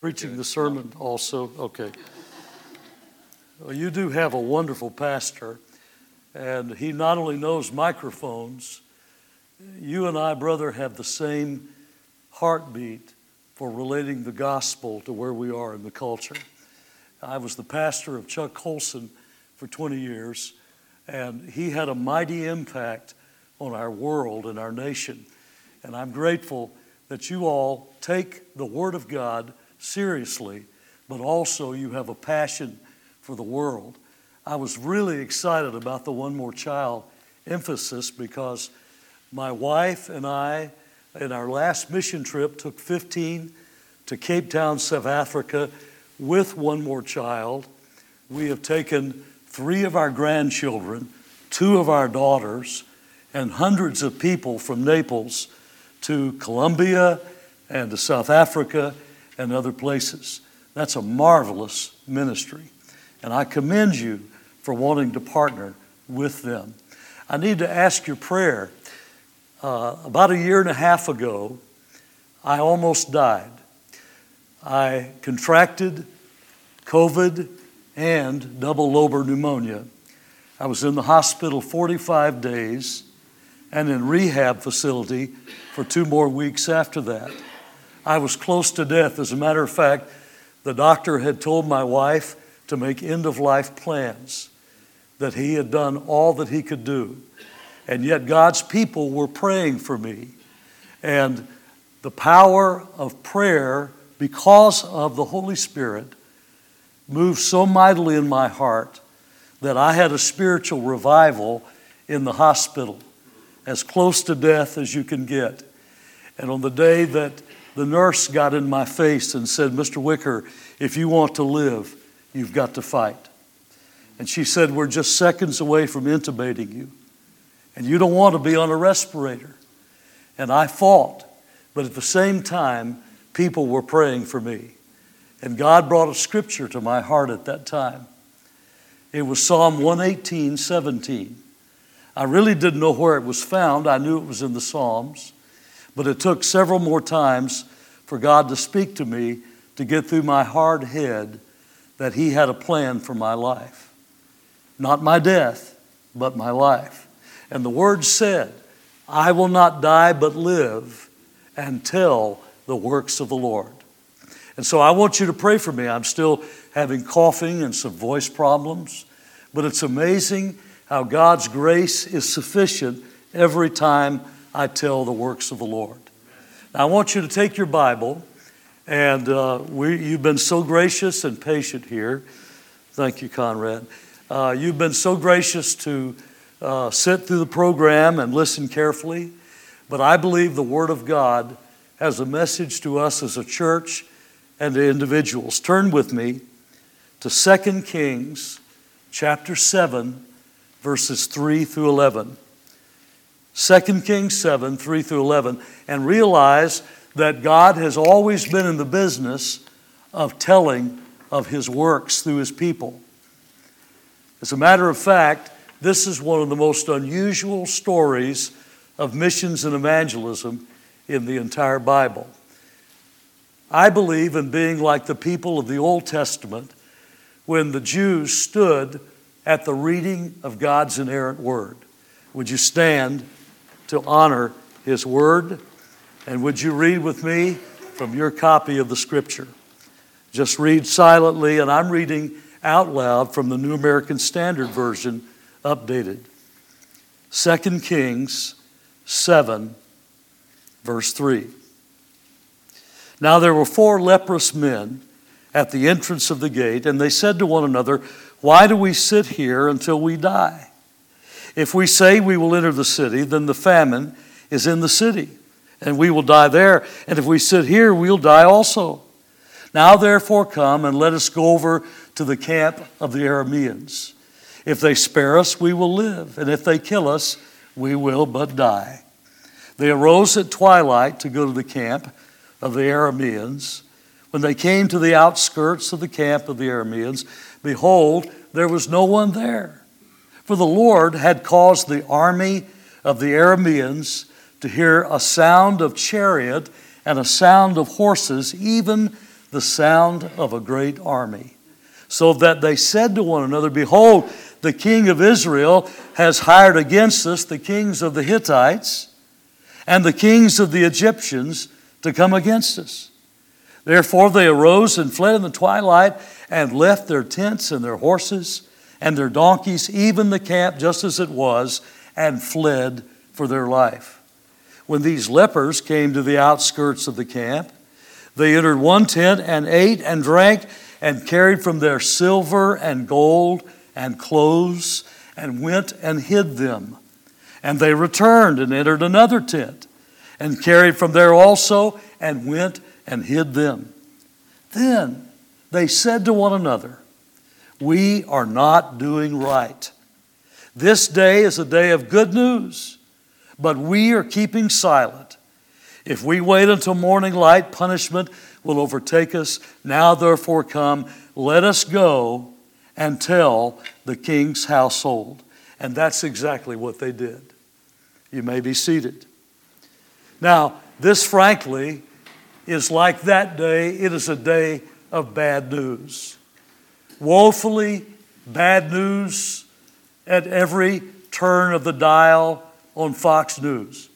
Preaching the sermon also? Okay. Well, you do have a wonderful pastor, and he not only knows microphones, you and I, brother, have the same heartbeat for relating the gospel to where we are in the culture. I was the pastor of Chuck Colson for 20 years, and he had a mighty impact on our world and our nation. And I'm grateful that you all take the Word of God seriously, but also you have a passion for the world. I was really excited about the One More Child emphasis because my wife and I, in our last mission trip, took 15 to Cape Town, South Africa with One More Child. We have taken three of our grandchildren, two of our daughters, and hundreds of people from Naples to Colombia and to South Africa and other places. That's a marvelous ministry. And I commend you for wanting to partner with them. I need to ask your prayer. Uh, about a year and a half ago, I almost died. I contracted COVID and double lobar pneumonia. I was in the hospital 45 days and in rehab facility for two more weeks after that. I was close to death. As a matter of fact, the doctor had told my wife to make end of life plans, that he had done all that he could do. And yet, God's people were praying for me. And the power of prayer, because of the Holy Spirit, moved so mightily in my heart that I had a spiritual revival in the hospital, as close to death as you can get. And on the day that the nurse got in my face and said, Mr. Wicker, if you want to live, you've got to fight. And she said, We're just seconds away from intubating you, and you don't want to be on a respirator. And I fought, but at the same time, people were praying for me. And God brought a scripture to my heart at that time. It was Psalm 118, 17. I really didn't know where it was found. I knew it was in the Psalms, but it took several more times for God to speak to me to get through my hard head that He had a plan for my life. Not my death, but my life. And the Word said, I will not die but live and tell the works of the Lord. And so I want you to pray for me. I'm still having coughing and some voice problems, but it's amazing how God's grace is sufficient every time I tell the works of the Lord. Now, I want you to take your Bible, and uh, we, you've been so gracious and patient here. Thank you, Conrad. Uh, you've been so gracious to uh, sit through the program and listen carefully, but I believe the Word of God has a message to us as a church and to individuals. Turn with me to 2 Kings chapter 7 verses 3 through 11. 2 Kings 7, 3 through 11, and realize that God has always been in the business of telling of his works through his people. As a matter of fact, this is one of the most unusual stories of missions and evangelism in the entire Bible. I believe in being like the people of the Old Testament when the Jews stood at the reading of God's inerrant word. Would you stand to honor His word? And would you read with me from your copy of the scripture? Just read silently, and I'm reading out loud from the New American Standard Version, updated. 2 Kings 7, verse 3. Now there were four leprous men at the entrance of the gate, and they said to one another, why do we sit here until we die? If we say we will enter the city, then the famine is in the city, and we will die there. And if we sit here, we'll die also. Now, therefore, come and let us go over to the camp of the Arameans. If they spare us, we will live, and if they kill us, we will but die. They arose at twilight to go to the camp of the Arameans. When they came to the outskirts of the camp of the Arameans, behold, there was no one there. For the Lord had caused the army of the Arameans to hear a sound of chariot and a sound of horses, even the sound of a great army. So that they said to one another, Behold, the king of Israel has hired against us the kings of the Hittites and the kings of the Egyptians to come against us. Therefore they arose and fled in the twilight and left their tents and their horses and their donkeys, even the camp just as it was, and fled for their life. When these lepers came to the outskirts of the camp, they entered one tent and ate and drank and carried from their silver and gold and clothes and went and hid them. And they returned and entered another tent and carried from there also and went and hid them. Then they said to one another, We are not doing right. This day is a day of good news, but we are keeping silent. If we wait until morning light, punishment will overtake us. Now, therefore, come, let us go and tell the king's household. And that's exactly what they did. You may be seated. Now, this, frankly, is like that day. It is a day of bad news. Woefully bad news at every turn of the dial on Fox News.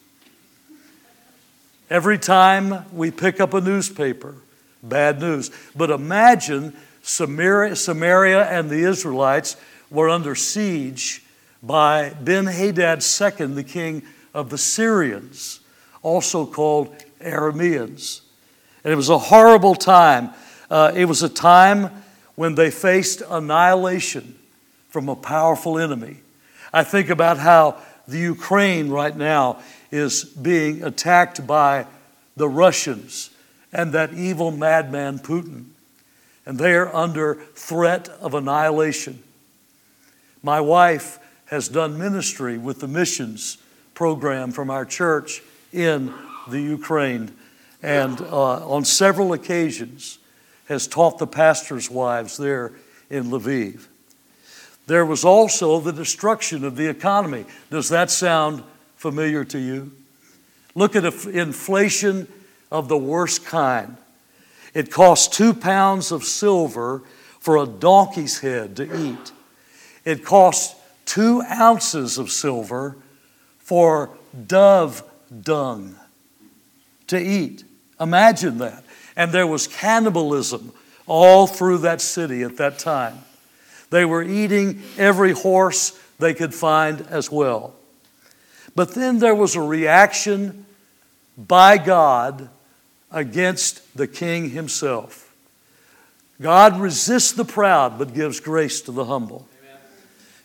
Every time we pick up a newspaper, bad news. But imagine Samaria, Samaria and the Israelites were under siege by Ben Hadad II, the king of the Syrians, also called Arameans. And it was a horrible time. Uh, it was a time when they faced annihilation from a powerful enemy. I think about how the Ukraine right now is being attacked by the Russians and that evil madman Putin. And they are under threat of annihilation. My wife has done ministry with the missions program from our church in the Ukraine and uh, on several occasions has taught the pastors' wives there in Lviv. There was also the destruction of the economy. Does that sound familiar to you? Look at inflation of the worst kind. It costs two pounds of silver for a donkey's head to eat. It costs two ounces of silver for dove dung to eat. Imagine that. And there was cannibalism all through that city at that time. They were eating every horse they could find as well. But then there was a reaction by God against the king himself. God resists the proud but gives grace to the humble. Amen.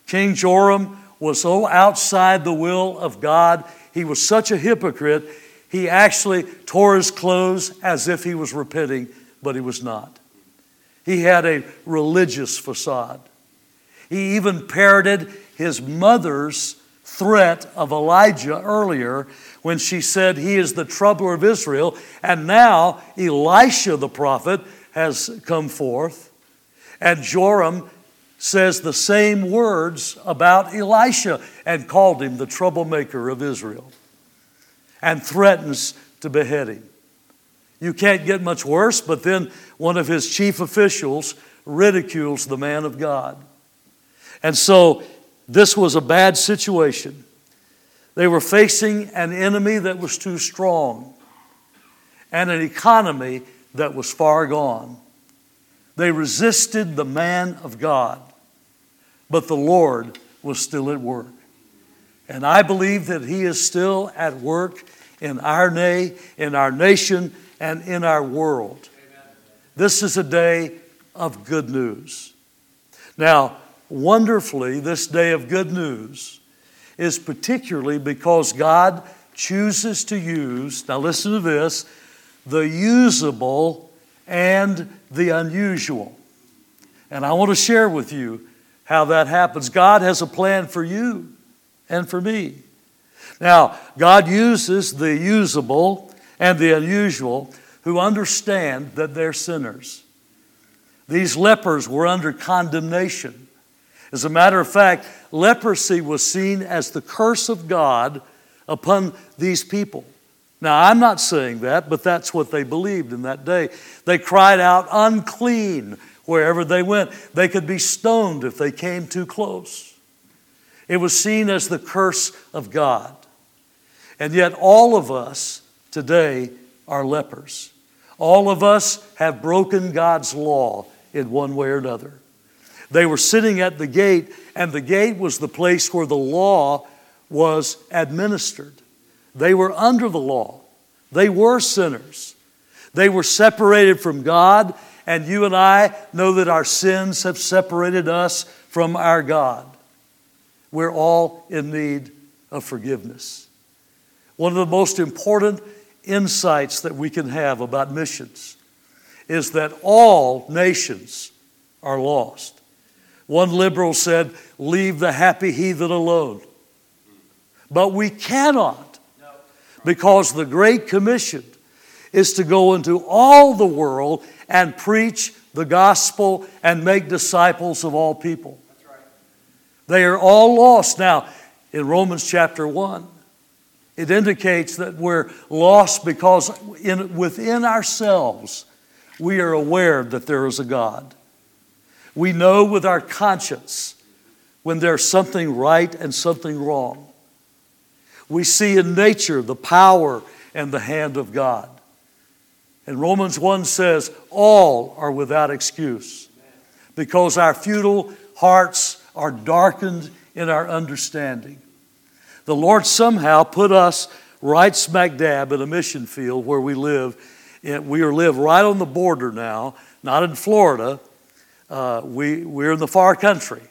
King Joram was so outside the will of God, he was such a hypocrite, he actually tore his clothes as if he was repenting, but he was not. He had a religious facade. He even parroted his mother's threat of Elijah earlier when she said, He is the troubler of Israel. And now Elisha the prophet has come forth. And Joram says the same words about Elisha and called him the troublemaker of Israel and threatens to behead him. You can't get much worse, but then one of his chief officials ridicules the man of God. And so this was a bad situation. They were facing an enemy that was too strong and an economy that was far gone. They resisted the man of God, but the Lord was still at work. And I believe that He is still at work in our, na- in our nation and in our world. This is a day of good news. Now, wonderfully, this day of good news is particularly because God chooses to use, now listen to this, the usable and the unusual. And I want to share with you how that happens. God has a plan for you and for me. Now, God uses the usable and the unusual who understand that they're sinners. These lepers were under condemnation. As a matter of fact, leprosy was seen as the curse of God upon these people. Now, I'm not saying that, but that's what they believed in that day. They cried out, unclean, wherever they went. They could be stoned if they came too close. It was seen as the curse of God. And yet, all of us today are lepers. All of us have broken God's law in one way or another. They were sitting at the gate, and the gate was the place where the law was administered. They were under the law, they were sinners. They were separated from God, and you and I know that our sins have separated us from our God. We're all in need of forgiveness. One of the most important insights that we can have about missions is that all nations are lost. One liberal said, Leave the happy heathen alone. But we cannot, because the Great Commission is to go into all the world and preach the gospel and make disciples of all people. They are all lost. Now, in Romans chapter 1, it indicates that we're lost because in, within ourselves we are aware that there is a God. We know with our conscience when there's something right and something wrong. We see in nature the power and the hand of God. And Romans 1 says, All are without excuse because our futile hearts are darkened in our understanding. The Lord somehow put us right smack dab in a mission field where we live. We are live right on the border now, not in Florida. Uh, we, we're in the far country.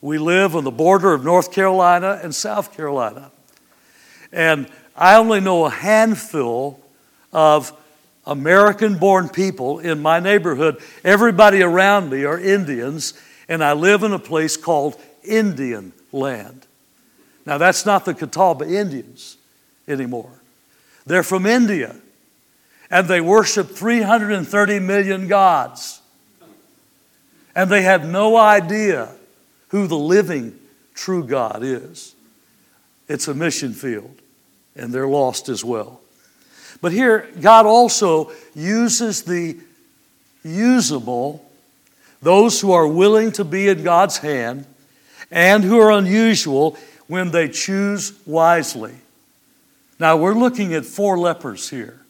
We live on the border of North Carolina and South Carolina. And I only know a handful of American born people in my neighborhood. Everybody around me are Indians, and I live in a place called Indian land. Now, that's not the Catawba Indians anymore. They're from India, and they worship 330 million gods. And they have no idea who the living, true God is. It's a mission field, and they're lost as well. But here, God also uses the usable, those who are willing to be in God's hand and who are unusual when they choose wisely. Now, we're looking at four lepers here.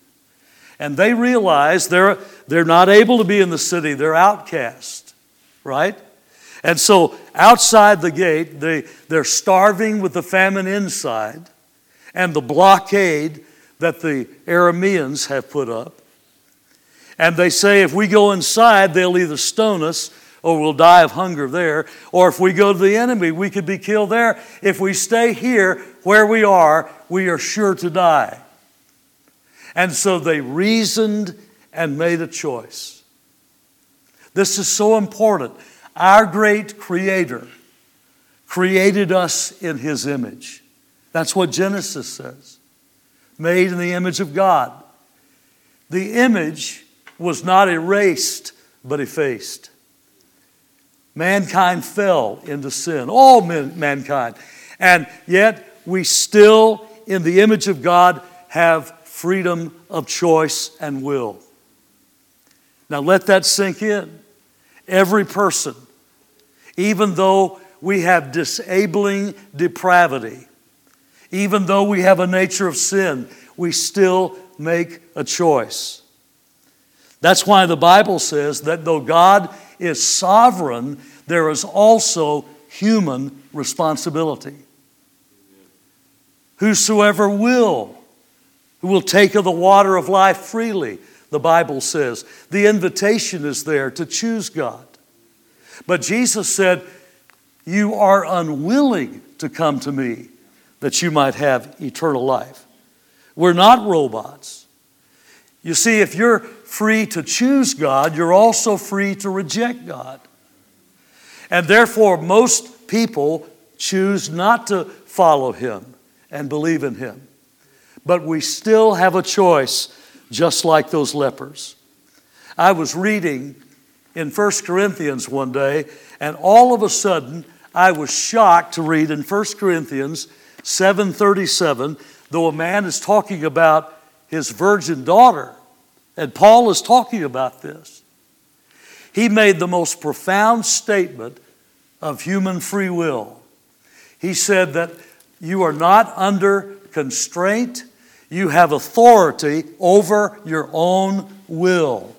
And they realize they're, they're not able to be in the city, they're outcast, right? And so outside the gate, they, they're starving with the famine inside and the blockade that the Arameans have put up. And they say if we go inside, they'll either stone us or we'll die of hunger there. Or if we go to the enemy, we could be killed there. If we stay here where we are, we are sure to die. And so they reasoned and made a choice. This is so important. Our great Creator created us in His image. That's what Genesis says. Made in the image of God. The image was not erased, but effaced. Mankind fell into sin, all men, mankind. And yet, we still, in the image of God, have freedom of choice and will. Now, let that sink in. Every person, even though we have disabling depravity, even though we have a nature of sin, we still make a choice. That's why the Bible says that though God is sovereign, there is also human responsibility. Whosoever will, who will take of the water of life freely, the Bible says. The invitation is there to choose God. But Jesus said, You are unwilling to come to me that you might have eternal life. We're not robots. You see, if you're free to choose God, you're also free to reject God. And therefore, most people choose not to follow Him and believe in Him. But we still have a choice, just like those lepers. I was reading in 1 Corinthians one day, and all of a sudden, I was shocked to read in 1 Corinthians 737, though a man is talking about his virgin daughter, and Paul is talking about this, he made the most profound statement of human free will. He said that you are not under constraint, you have authority over your own will.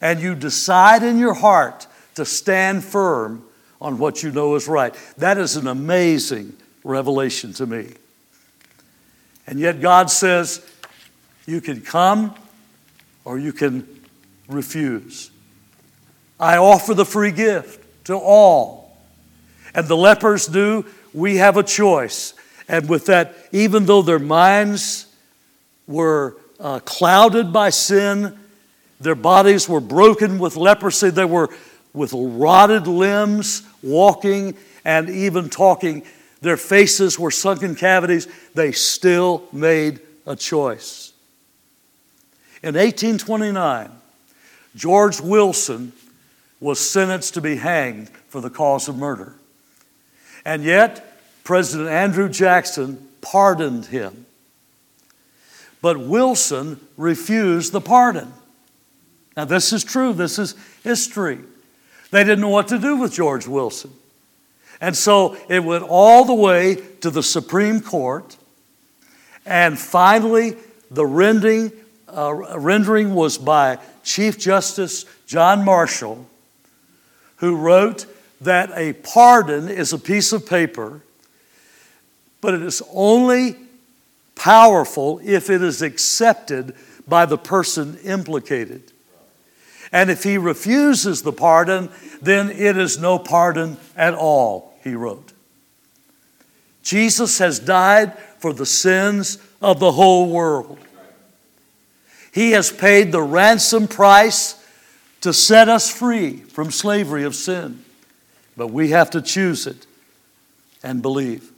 And you decide in your heart to stand firm on what you know is right. That is an amazing revelation to me. And yet God says, you can come or you can refuse. I offer the free gift to all. And the lepers do, we have a choice. And with that, even though their minds were uh, clouded by sin, their bodies were broken with leprosy, they were with rotted limbs, walking and even talking. Their faces were sunken cavities. They still made a choice. In 1829, George Wilson was sentenced to be hanged for the cause of murder. And yet, President Andrew Jackson pardoned him. But Wilson refused the pardon. Now, this is true, this is history. They didn't know what to do with George Wilson. And so it went all the way to the Supreme Court. And finally, the rendering, uh, rendering was by Chief Justice John Marshall, who wrote that a pardon is a piece of paper, but it is only powerful if it is accepted by the person implicated. And if he refuses the pardon, then it is no pardon at all, he wrote. Jesus has died for the sins of the whole world. He has paid the ransom price to set us free from slavery of sin. But we have to choose it and believe.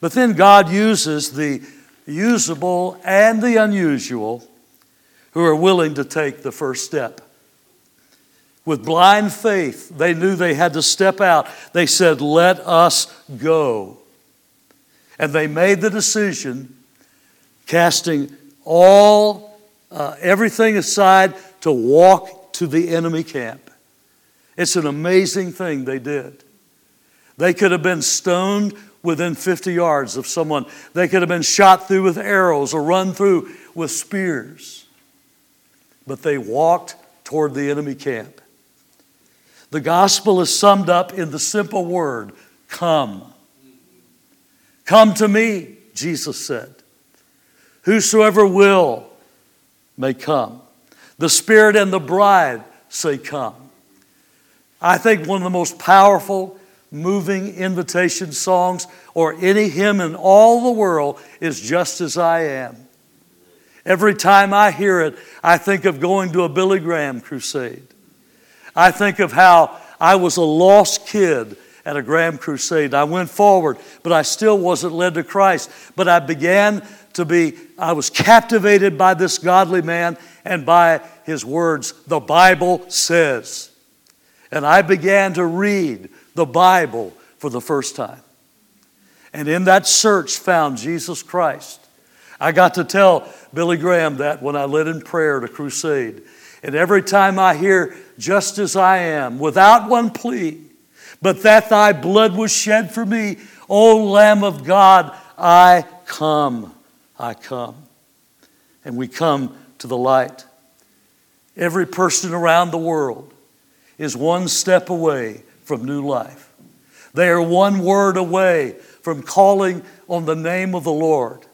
But then God uses the usable and the unusual who are willing to take the first step. With blind faith, they knew they had to step out. They said, Let us go. And they made the decision, casting all, uh, everything aside, to walk to the enemy camp. It's an amazing thing they did. They could have been stoned within 50 yards of someone, they could have been shot through with arrows or run through with spears. But they walked toward the enemy camp. The gospel is summed up in the simple word come. Come to me, Jesus said. Whosoever will may come. The Spirit and the bride say, Come. I think one of the most powerful, moving invitation songs or any hymn in all the world is Just As I Am. Every time I hear it, I think of going to a Billy Graham crusade. I think of how I was a lost kid at a Graham crusade. I went forward, but I still wasn't led to Christ. But I began to be, I was captivated by this godly man and by his words. The Bible says. And I began to read the Bible for the first time. And in that search, found Jesus Christ. I got to tell Billy Graham that when I led in prayer at a crusade. And every time I hear, just as I am, without one plea, but that thy blood was shed for me, O Lamb of God, I come, I come. And we come to the light. Every person around the world is one step away from new life. They are one word away from calling on the name of the Lord.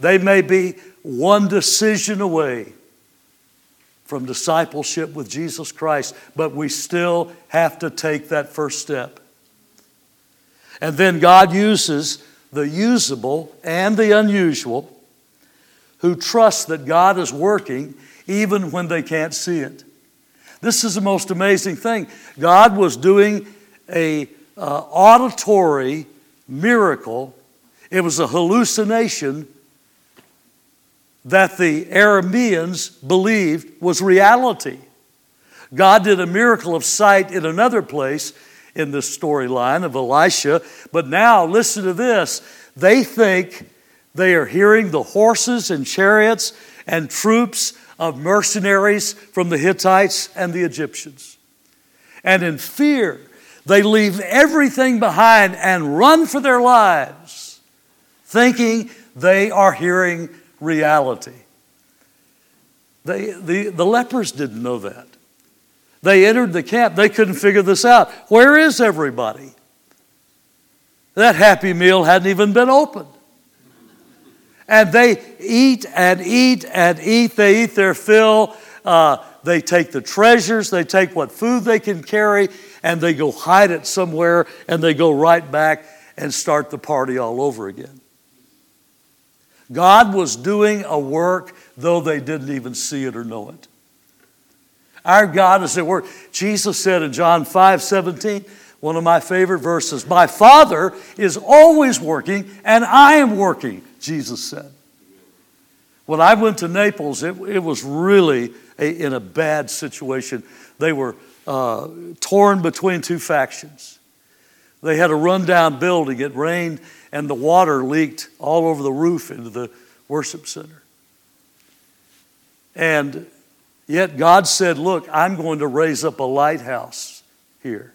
They may be one decision away from discipleship with Jesus Christ, but we still have to take that first step. And then God uses the usable and the unusual who trust that God is working even when they can't see it. This is the most amazing thing. God was doing a uh, auditory miracle. It was a hallucination that the Arameans believed was reality. God did a miracle of sight in another place in this storyline of Elisha. But now, listen to this. They think they are hearing the horses and chariots and troops of mercenaries from the Hittites and the Egyptians. And in fear, they leave everything behind and run for their lives, thinking they are hearing reality. They, the, the lepers didn't know that. They entered the camp, they couldn't figure this out. Where is everybody? That happy meal hadn't even been opened. And they eat and eat and eat. They eat their fill. Uh, they take the treasures, they take what food they can carry, and they go hide it somewhere, and they go right back and start the party all over again. God was doing a work, though they didn't even see it or know it. Our God is at work. Jesus said in John 5 17, one of my favorite verses, My Father is always working, and I am working, Jesus said. When I went to Naples, it, it was really a, in a bad situation. They were uh, torn between two factions. They had a rundown building. It rained, and the water leaked all over the roof into the worship center. And yet God said, Look, I'm going to raise up a lighthouse here.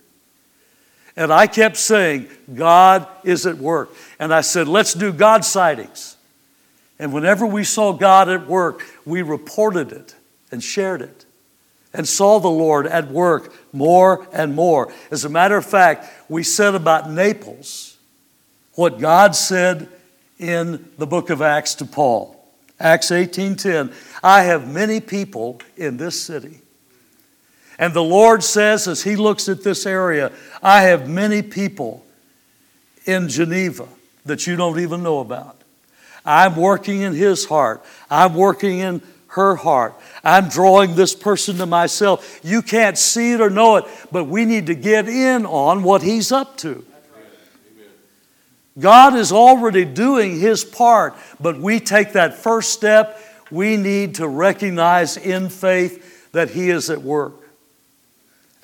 And I kept saying, God is at work. And I said, Let's do God sightings. And whenever we saw God at work, we reported it and shared it and saw the Lord at work more and more. As a matter of fact, we said about Naples what God said in the book of Acts to Paul. Acts 18:10, I have many people in this city. And the Lord says as he looks at this area, I have many people in Geneva that you don't even know about. I'm working in his heart. I'm working in her heart. I'm drawing this person to myself. You can't see it or know it, but we need to get in on what he's up to. God is already doing his part, but we take that first step. We need to recognize in faith that he is at work.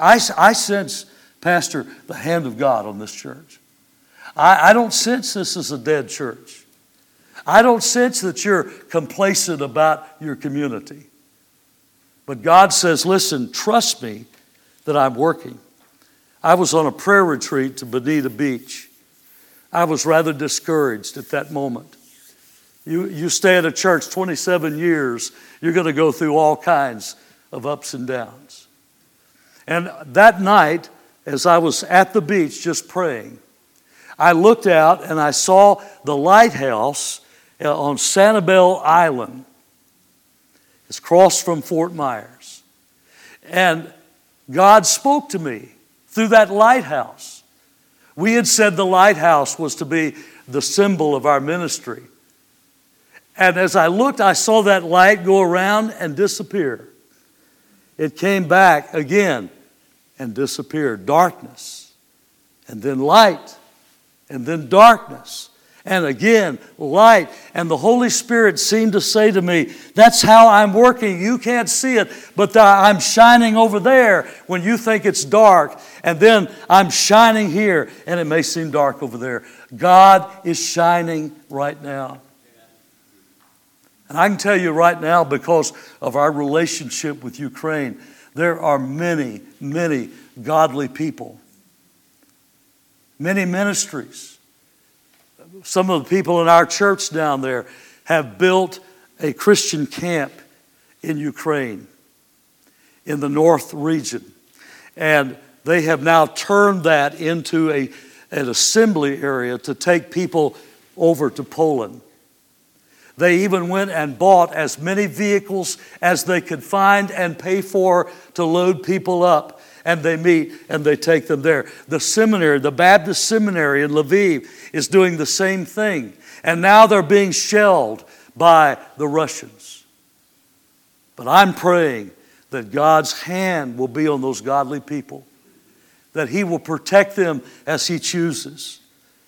I, I sense, Pastor, the hand of God on this church. I, I don't sense this is a dead church. I don't sense that you're complacent about your community. But God says, listen, trust me that I'm working. I was on a prayer retreat to Bonita Beach. I was rather discouraged at that moment. You, you stay at a church 27 years, you're going to go through all kinds of ups and downs. And that night, as I was at the beach just praying, I looked out and I saw the lighthouse uh, on Sanibel Island. It's across from Fort Myers. And God spoke to me through that lighthouse. We had said the lighthouse was to be the symbol of our ministry. And as I looked, I saw that light go around and disappear. It came back again and disappeared. Darkness, and then light, and then darkness and again light. And the Holy Spirit seemed to say to me, That's how I'm working. You can't see it, but I'm shining over there when you think it's dark. And then I'm shining here, and it may seem dark over there. God is shining right now. And I can tell you right now, because of our relationship with Ukraine, there are many, many godly people, many ministries some of the people in our church down there have built a Christian camp in Ukraine, in the north region. And they have now turned that into a, an assembly area to take people over to Poland. They even went and bought as many vehicles as they could find and pay for to load people up and they meet and they take them there. The seminary, the Baptist seminary in Lviv, is doing the same thing. And now they're being shelled by the Russians. But I'm praying that God's hand will be on those godly people, that He will protect them as He chooses.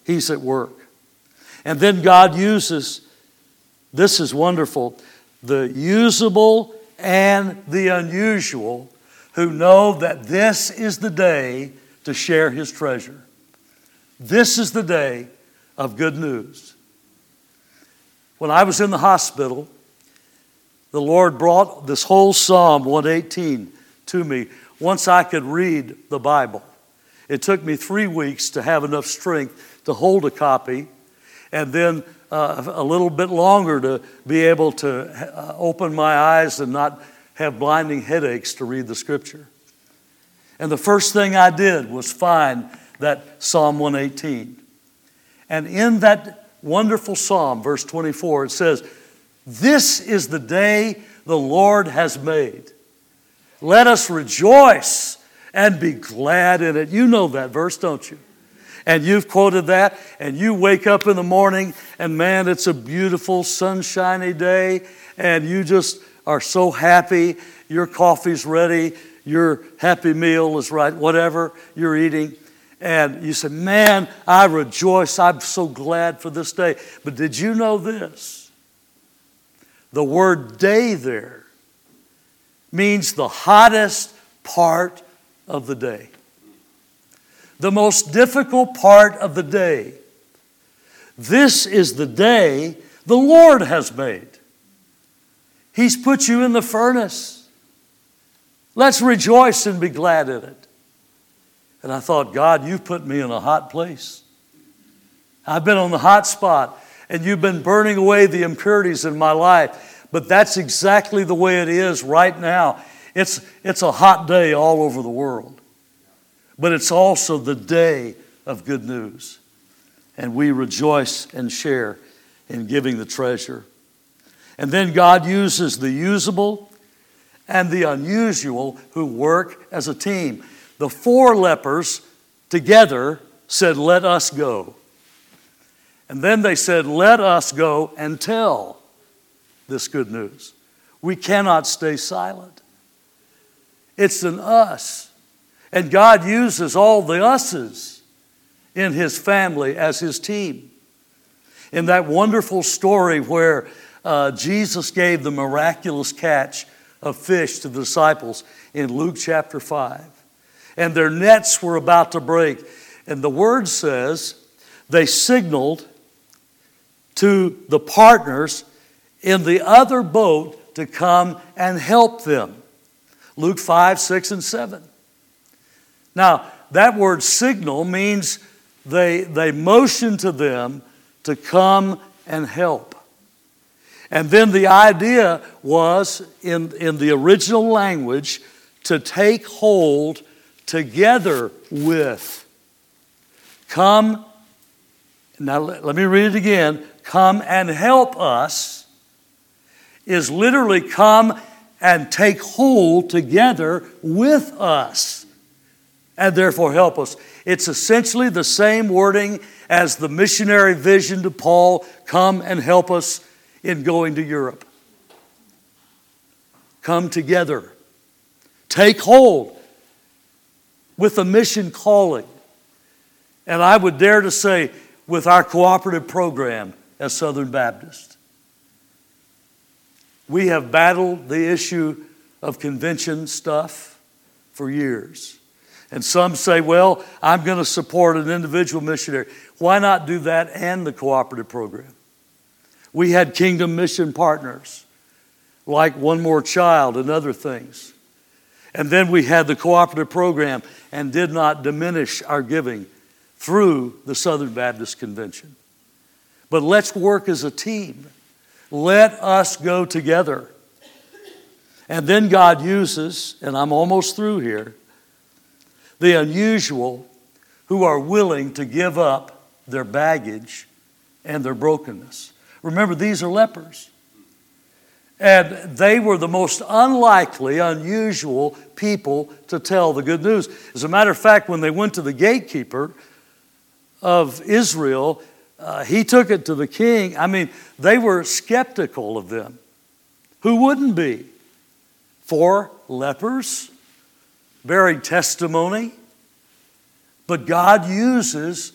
He's at work. And then God uses, this is wonderful, the usable and the unusual who know that this is the day to share his treasure. This is the day of good news. When I was in the hospital, the Lord brought this whole Psalm 118 to me once I could read the Bible. It took me three weeks to have enough strength to hold a copy, and then uh, a little bit longer to be able to uh, open my eyes and not have blinding headaches to read the scripture. And the first thing I did was find that Psalm 118. And in that wonderful psalm, verse 24, it says, This is the day the Lord has made. Let us rejoice and be glad in it. You know that verse, don't you? And you've quoted that, and you wake up in the morning, and man, it's a beautiful, sunshiny day, and you just are so happy. Your coffee's ready, your happy meal is right, whatever you're eating. And you say, Man, I rejoice. I'm so glad for this day. But did you know this? The word day there means the hottest part of the day. The most difficult part of the day. This is the day the Lord has made. He's put you in the furnace. Let's rejoice and be glad in it. And I thought, God, you've put me in a hot place. I've been on the hot spot, and you've been burning away the impurities in my life. But that's exactly the way it is right now. It's, it's a hot day all over the world. But it's also the day of good news. And we rejoice and share in giving the treasure. And then God uses the usable and the unusual who work as a team. The four lepers together said, Let us go. And then they said, Let us go and tell this good news. We cannot stay silent. It's an us. And God uses all the us's in His family as His team. In that wonderful story where uh, Jesus gave the miraculous catch of fish to the disciples in Luke chapter 5 and their nets were about to break. And the word says they signaled to the partners in the other boat to come and help them. Luke 5, 6, and 7. Now, that word signal means they, they motion to them to come and help. And then the idea was in, in the original language to take hold together with. Come, now let me read it again. Come and help us is literally come and take hold together with us and therefore help us. It's essentially the same wording as the missionary vision to Paul come and help us in going to Europe. Come together, take hold with a mission calling. And I would dare to say, with our cooperative program as Southern Baptist. We have battled the issue of convention stuff for years. And some say, well, I'm going to support an individual missionary. Why not do that and the cooperative program? We had kingdom mission partners like One More Child and other things. And then we had the cooperative program and did not diminish our giving through the Southern Baptist Convention. But let's work as a team. Let us go together. And then God uses, and I'm almost through here, the unusual who are willing to give up their baggage and their brokenness. Remember, these are lepers. And they were the most unlikely, unusual people to tell the good news. As a matter of fact, when they went to the gatekeeper of Israel, uh, he took it to the king. I mean, they were skeptical of them. Who wouldn't be? For lepers, bearing testimony. But God uses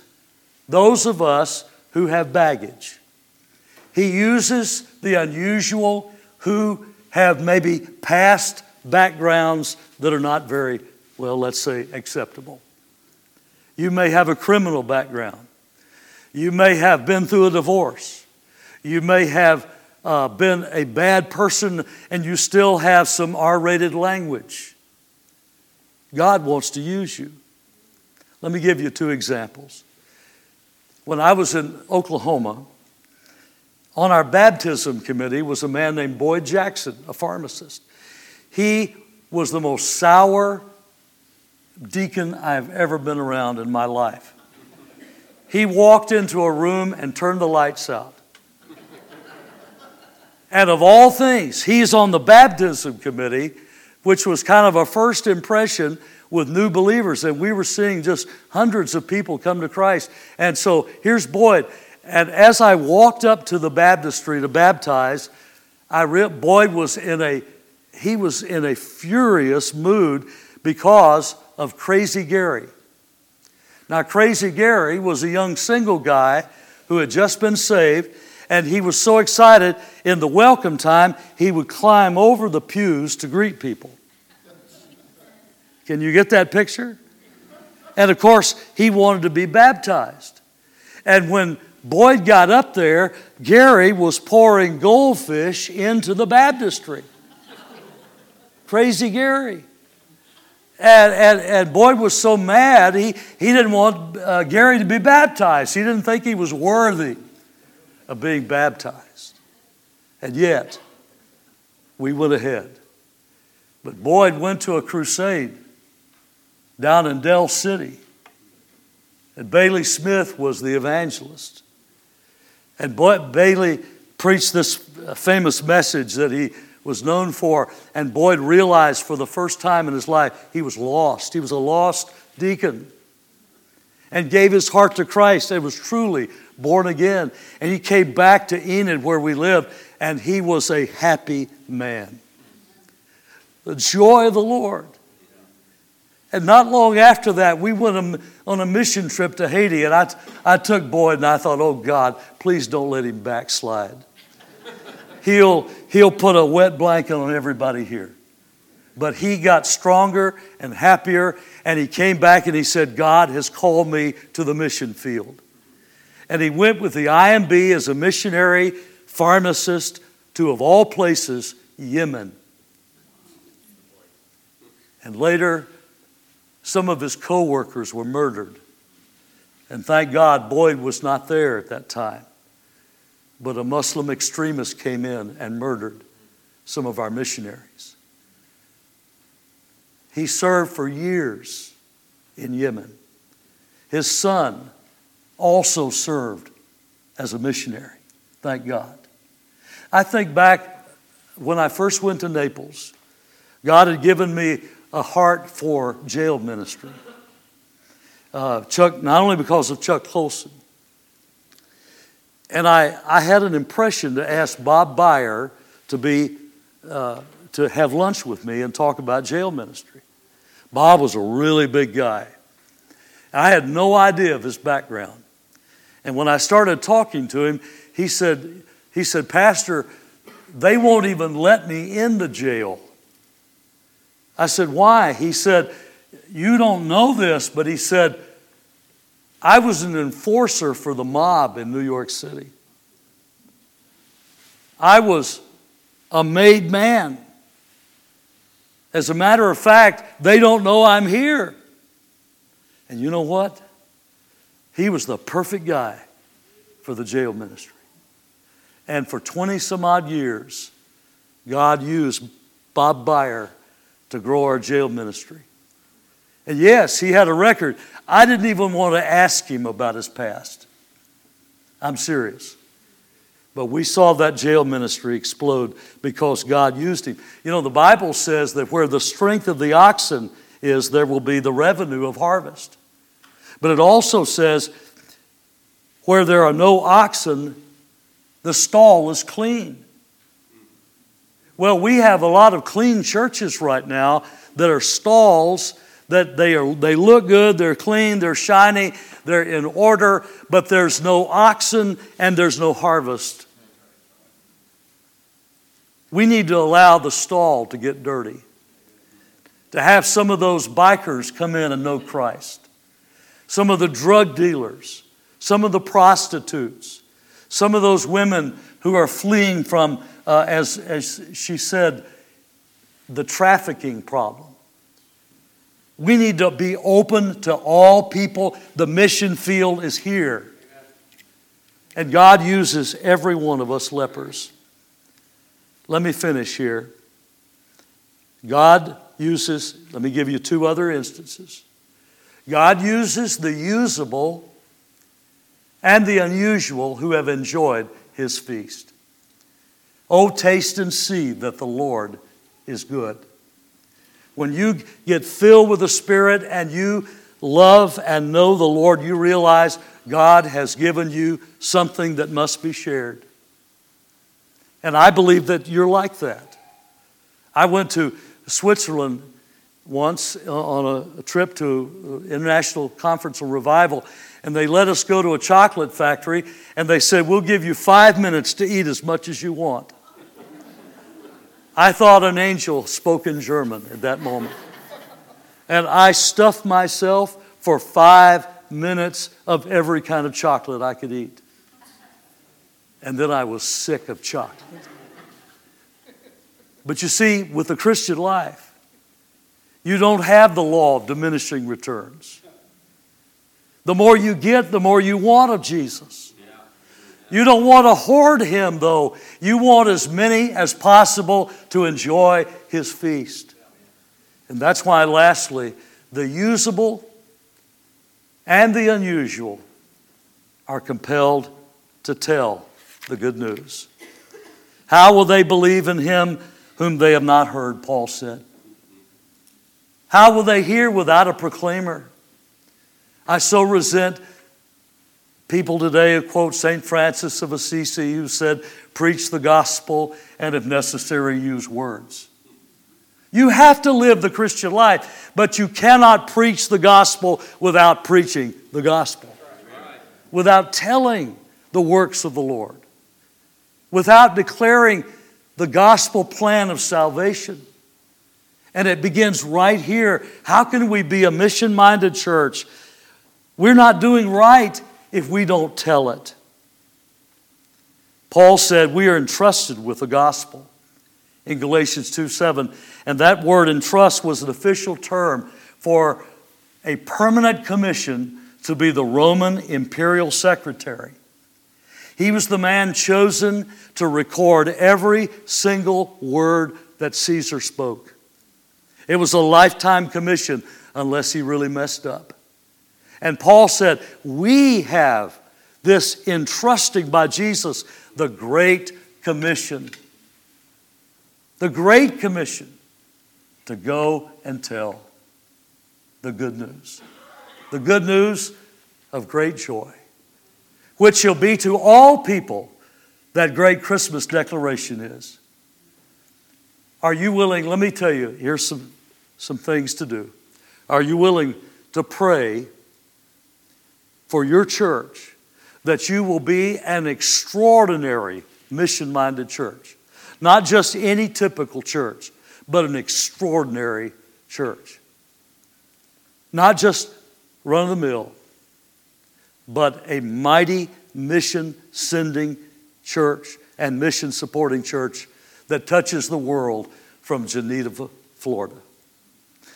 those of us who have baggage. He uses the unusual who have maybe past backgrounds that are not very, well, let's say, acceptable. You may have a criminal background. You may have been through a divorce. You may have uh, been a bad person and you still have some R rated language. God wants to use you. Let me give you two examples. When I was in Oklahoma, on our baptism committee was a man named Boyd Jackson, a pharmacist. He was the most sour deacon I've ever been around in my life. He walked into a room and turned the lights out. And of all things, he's on the baptism committee, which was kind of a first impression with new believers. And we were seeing just hundreds of people come to Christ. And so here's Boyd. And as I walked up to the baptistry to baptize, I re- Boyd was in a he was in a furious mood because of Crazy Gary. Now, Crazy Gary was a young single guy who had just been saved, and he was so excited in the welcome time, he would climb over the pews to greet people. Can you get that picture? And of course, he wanted to be baptized. And when Boyd got up there, Gary was pouring goldfish into the baptistry. Crazy Gary. And, and, and Boyd was so mad, he, he didn't want uh, Gary to be baptized. He didn't think he was worthy of being baptized. And yet, we went ahead. But Boyd went to a crusade down in Del City. And Bailey Smith was the evangelist. And Bailey preached this famous message that he was known for. And Boyd realized for the first time in his life he was lost. He was a lost deacon and gave his heart to Christ and was truly born again. And he came back to Enid where we lived, and he was a happy man. The joy of the Lord. And not long after that, we went on a mission trip to Haiti, and I, I took Boyd and I thought, oh God, please don't let him backslide he'll, he'll put a wet blanket on everybody here. But he got stronger and happier, and he came back and he said, God has called me to the mission field. And he went with the IMB as a missionary pharmacist to, of all places, Yemen. And later, some of his co workers were murdered. And thank God Boyd was not there at that time but a Muslim extremist came in and murdered some of our missionaries. He served for years in Yemen. His son also served as a missionary. Thank God. I think back when I first went to Naples, God had given me a heart for jail ministry. Uh, Chuck, not only because of Chuck Colson, and I, I had an impression to ask Bob Byer to be uh, to have lunch with me and talk about jail ministry. Bob was a really big guy. I had no idea of his background. And when I started talking to him, he said, he said, Pastor, they won't even let me in the jail. I said, Why? He said, You don't know this, but he said, I was an enforcer for the mob in New York City. I was a made man. As a matter of fact, they don't know I'm here. And you know what? He was the perfect guy for the jail ministry. And for 20 some odd years, God used Bob Byer to grow our jail ministry. And yes, he had a record. I didn't even want to ask him about his past. I'm serious. But we saw that jail ministry explode because God used him. You know, the Bible says that where the strength of the oxen is, there will be the revenue of harvest. But it also says, where there are no oxen, the stall is clean. Well, we have a lot of clean churches right now that are stalls that they, are, they look good, they're clean, they're shiny, they're in order, but there's no oxen and there's no harvest. We need to allow the stall to get dirty, to have some of those bikers come in and know Christ. some of the drug dealers, some of the prostitutes, some of those women who are fleeing from, uh, as, as she said, the trafficking problem. We need to be open to all people. The mission field is here. And God uses every one of us lepers. Let me finish here. God uses, let me give you two other instances. God uses the usable and the unusual who have enjoyed his feast. Oh, taste and see that the Lord is good. When you get filled with the Spirit and you love and know the Lord, you realize God has given you something that must be shared. And I believe that you're like that. I went to Switzerland once on a trip to International Conference on Revival, and they let us go to a chocolate factory, and they said, We'll give you five minutes to eat as much as you want. I thought an angel spoke in German at that moment. And I stuffed myself for five minutes of every kind of chocolate I could eat. And then I was sick of chocolate. But you see, with the Christian life, you don't have the law of diminishing returns. The more you get, the more you want of Jesus. You don't want to hoard him, though. You want as many as possible to enjoy his feast. And that's why, lastly, the usable and the unusual are compelled to tell the good news. How will they believe in him whom they have not heard? Paul said. How will they hear without a proclaimer? I so resent people today quote St. Francis of Assisi, who said, Preach the gospel and, if necessary, use words. You have to live the Christian life, but you cannot preach the gospel without preaching the gospel, without telling the works of the Lord, without declaring the gospel plan of salvation. And it begins right here. How can we be a mission minded church? We're not doing right if we don't tell it. Paul said we are entrusted with the gospel in Galatians 2 7. And that word entrust was an official term for a permanent commission to be the Roman imperial secretary. He was the man chosen to record every single word that Caesar spoke. It was a lifetime commission unless he really messed up. And Paul said, We have this entrusting by Jesus the Great Commission. The Great Commission to go and tell the good news. The good news of great joy, which shall be to all people that great Christmas declaration is. Are you willing? Let me tell you, here's some, some things to do. Are you willing to pray for your church that you will be an extraordinary mission minded church? Not just any typical church, but an extraordinary church. Not just run of the mill, but a mighty mission sending church and mission supporting church that touches the world from Geneva, Florida.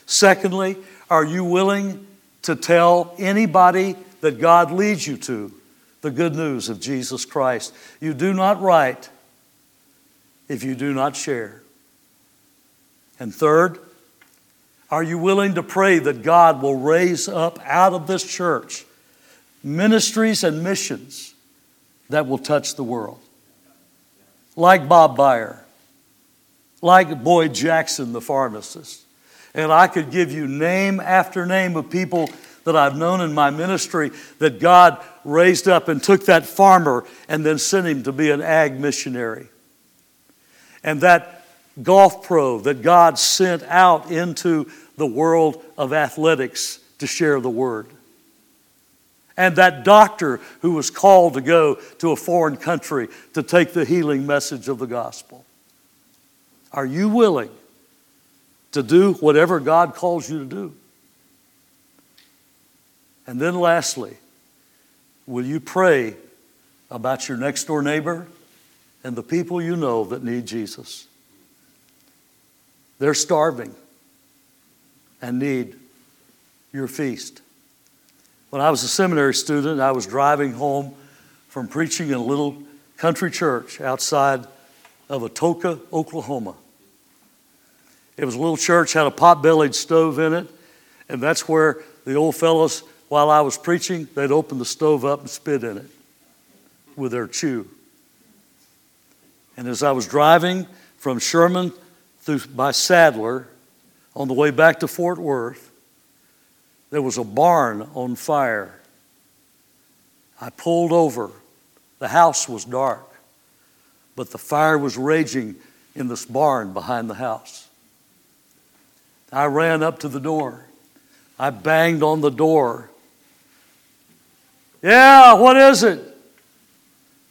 Secondly, are you willing to tell anybody that God leads you to the good news of Jesus Christ? You do not write if you do not share. And third, are you willing to pray that God will raise up out of this church ministries and missions that will touch the world? Like Bob Byer, like Boyd Jackson, the pharmacist. And I could give you name after name of people that I've known in my ministry that God raised up and took that farmer and then sent him to be an ag missionary and that golf pro that God sent out into the world of athletics to share the word. And that doctor who was called to go to a foreign country to take the healing message of the gospel. Are you willing to do whatever God calls you to do? And then, lastly, will you pray about your next door neighbor and the people you know that need Jesus? They're starving and need your feast. When I was a seminary student, I was driving home from preaching in a little country church outside of Atoka, Oklahoma. It was a little church, had a pot bellied stove in it, and that's where the old fellows, while I was preaching, they'd open the stove up and spit in it with their chew. And as I was driving from Sherman through by Sadler on the way back to Fort Worth, there was a barn on fire. I pulled over. The house was dark, but the fire was raging in this barn behind the house. I ran up to the door. I banged on the door. Yeah, what is it?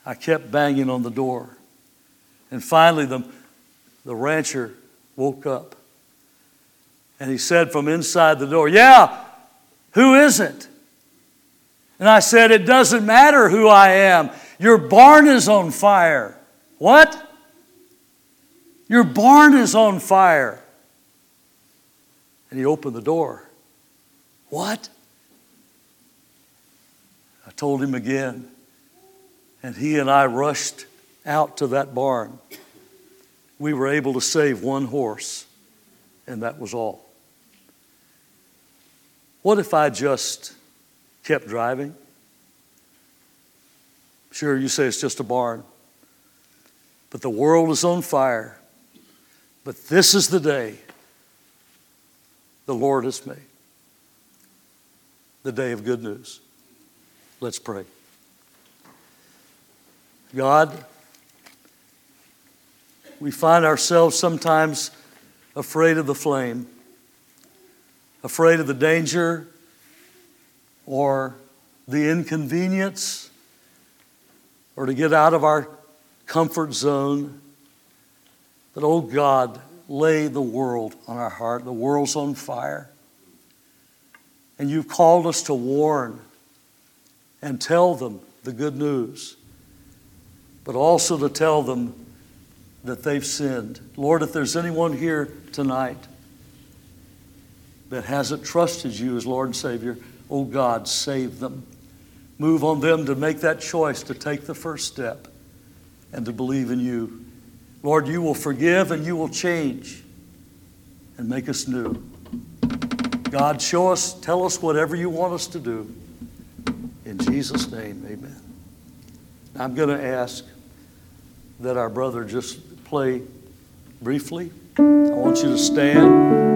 I kept banging on the door. And finally, the, the rancher woke up. And he said from inside the door, Yeah, who is it? And I said, It doesn't matter who I am. Your barn is on fire. What? Your barn is on fire. And he opened the door. What? Told him again. And he and I rushed out to that barn. We were able to save one horse, and that was all. What if I just kept driving? Sure, you say it's just a barn, but the world is on fire. But this is the day the Lord has made the day of good news. Let's pray. God, we find ourselves sometimes afraid of the flame, afraid of the danger or the inconvenience or to get out of our comfort zone. But, oh God, lay the world on our heart. The world's on fire. And you've called us to warn and tell them the good news, but also to tell them that they've sinned. Lord, if there's anyone here tonight that hasn't trusted you as Lord and Savior, oh God, save them. Move on them to make that choice to take the first step and to believe in you. Lord, you will forgive and you will change and make us new. God, show us, tell us whatever you want us to do. In Jesus' name, amen. I'm going to ask that our brother just play briefly. I want you to stand.